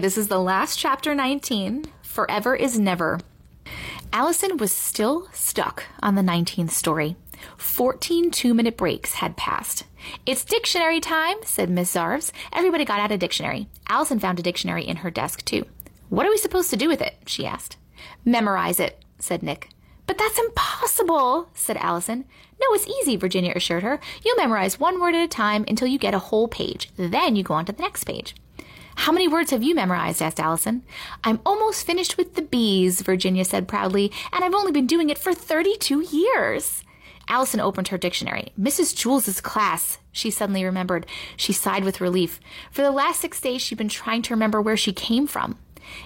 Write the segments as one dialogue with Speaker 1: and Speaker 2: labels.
Speaker 1: This is the last chapter 19 Forever is Never. Allison was still stuck on the 19th story. 14 two minute breaks had passed. It's dictionary time, said Miss Zarves. Everybody got out a dictionary. Allison found a dictionary in her desk, too. What are we supposed to do with it? she asked. Memorize it, said Nick. But that's impossible, said Allison. No, it's easy, Virginia assured her. You'll memorize one word at a time until you get a whole page. Then you go on to the next page. How many words have you memorized? asked Allison. I'm almost finished with the bees, Virginia said proudly, and I've only been doing it for 32 years. Allison opened her dictionary. Mrs. Jules's class, she suddenly remembered. She sighed with relief. For the last six days, she'd been trying to remember where she came from.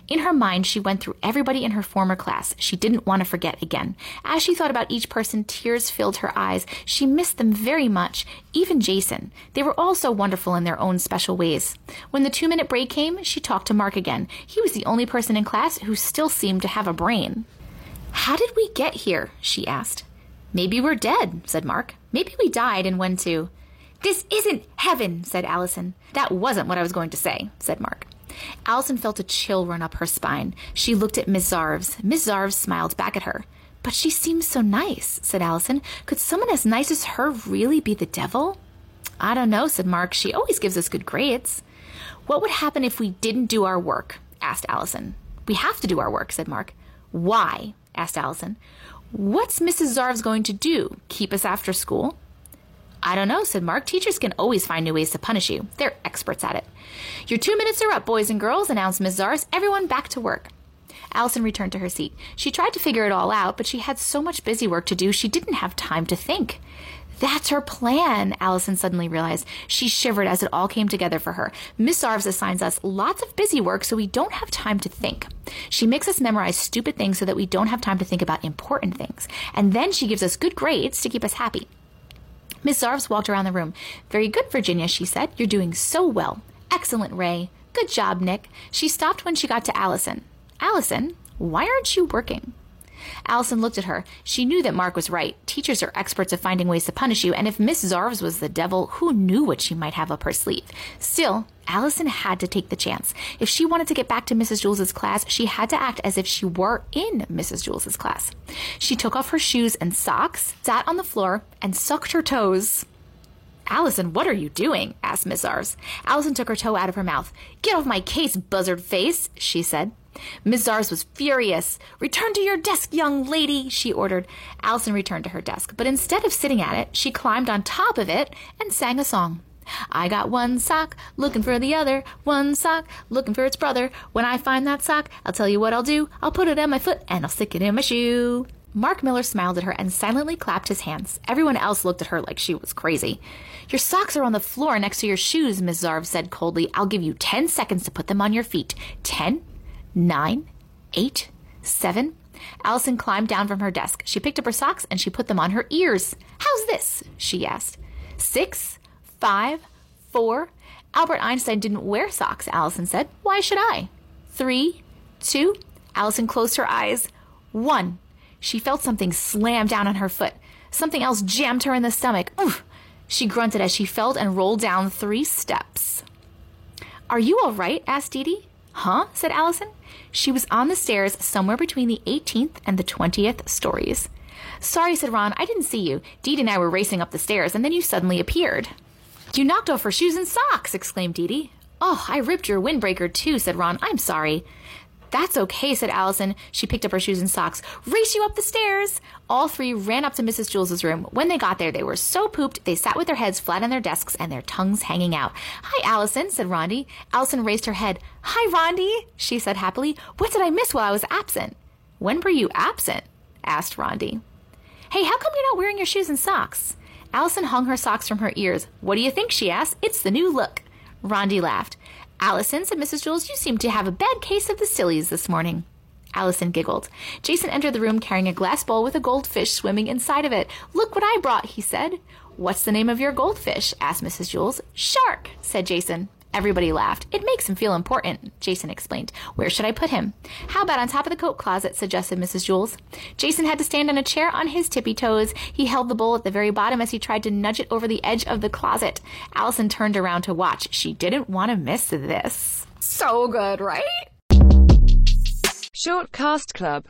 Speaker 1: In her mind, she went through everybody in her former class. She didn't want to forget again. As she thought about each person, tears filled her eyes. She missed them very much, even Jason. They were all so wonderful in their own special ways. When the two minute break came, she talked to Mark again. He was the only person in class who still seemed to have a brain. How did we get here? she asked. Maybe we're dead, said Mark. Maybe we died and went to. This isn't heaven, said Allison. That wasn't what I was going to say, said Mark. Allison felt a chill run up her spine. She looked at Miss Zarves. Miss Zarves smiled back at her. But she seems so nice, said Allison. Could someone as nice as her really be the devil? I don't know, said Mark. She always gives us good grades. What would happen if we didn't do our work? asked Allison. We have to do our work, said Mark. Why? asked Allison. What's Mrs. Zarves going to do? Keep us after school? I don't know, said Mark. Teachers can always find new ways to punish you. They're experts at it. Your two minutes are up, boys and girls, announced Miss Zarves. Everyone back to work. Allison returned to her seat. She tried to figure it all out, but she had so much busy work to do she didn't have time to think. That's her plan, Allison suddenly realized. She shivered as it all came together for her. Miss Zarves assigns us lots of busy work so we don't have time to think. She makes us memorize stupid things so that we don't have time to think about important things. And then she gives us good grades to keep us happy. Miss Zarves walked around the room. Very good, Virginia, she said. You're doing so well. Excellent, Ray. Good job, Nick. She stopped when she got to Allison. Allison, why aren't you working? Allison looked at her. She knew that Mark was right. Teachers are experts at finding ways to punish you, and if Miss Zarves was the devil, who knew what she might have up her sleeve? Still, Allison had to take the chance. If she wanted to get back to Mrs. Jules's class, she had to act as if she were in Mrs. Jules's class. She took off her shoes and socks, sat on the floor, and sucked her toes. Allison, what are you doing? asked Miss Zarves. Allison took her toe out of her mouth. Get off my case, buzzard face, she said. Miss Zarves was furious. Return to your desk, young lady, she ordered. Allison returned to her desk, but instead of sitting at it, she climbed on top of it and sang a song. I got one sock, looking for the other, one sock, looking for its brother. When I find that sock, I'll tell you what I'll do. I'll put it on my foot and I'll stick it in my shoe. Mark Miller smiled at her and silently clapped his hands. Everyone else looked at her like she was crazy. Your socks are on the floor next to your shoes, Miss Zarves said coldly. I'll give you ten seconds to put them on your feet. Ten, nine, eight, seven. Allison climbed down from her desk. She picked up her socks and she put them on her ears. How's this? she asked. Six, five, four. Albert Einstein didn't wear socks, Allison said. Why should I? Three, two. Allison closed her eyes. One. She felt something slam down on her foot. Something else jammed her in the stomach. Oof. She grunted as she felt and rolled down three steps. Are you all right? asked Dee Dee. Huh? said Allison. She was on the stairs somewhere between the 18th and the 20th stories. Sorry, said Ron. I didn't see you. Dee Dee and I were racing up the stairs, and then you suddenly appeared. You knocked off her shoes and socks, exclaimed Dee Dee. Oh, I ripped your windbreaker too, said Ron. I'm sorry. That's okay, said Allison. She picked up her shoes and socks. Race you up the stairs! All three ran up to Mrs. Jules's room. When they got there, they were so pooped they sat with their heads flat on their desks and their tongues hanging out. Hi, Allison, said Rondi. Allison raised her head. Hi, Rondi, she said happily. What did I miss while I was absent? When were you absent? asked Rondi. Hey, how come you're not wearing your shoes and socks? Allison hung her socks from her ears. What do you think? she asked. It's the new look. Rondi laughed. Allison, said Mrs. Jules, you seem to have a bad case of the sillies this morning. Allison giggled. Jason entered the room carrying a glass bowl with a goldfish swimming inside of it. Look what I brought, he said. What's the name of your goldfish? asked Mrs. Jules. Shark, said Jason. Everybody laughed. It makes him feel important, Jason explained. Where should I put him? How about on top of the coat closet, suggested Mrs. Jules. Jason had to stand on a chair on his tippy toes. He held the bowl at the very bottom as he tried to nudge it over the edge of the closet. Allison turned around to watch. She didn't want to miss this. So good, right?
Speaker 2: Short Cast Club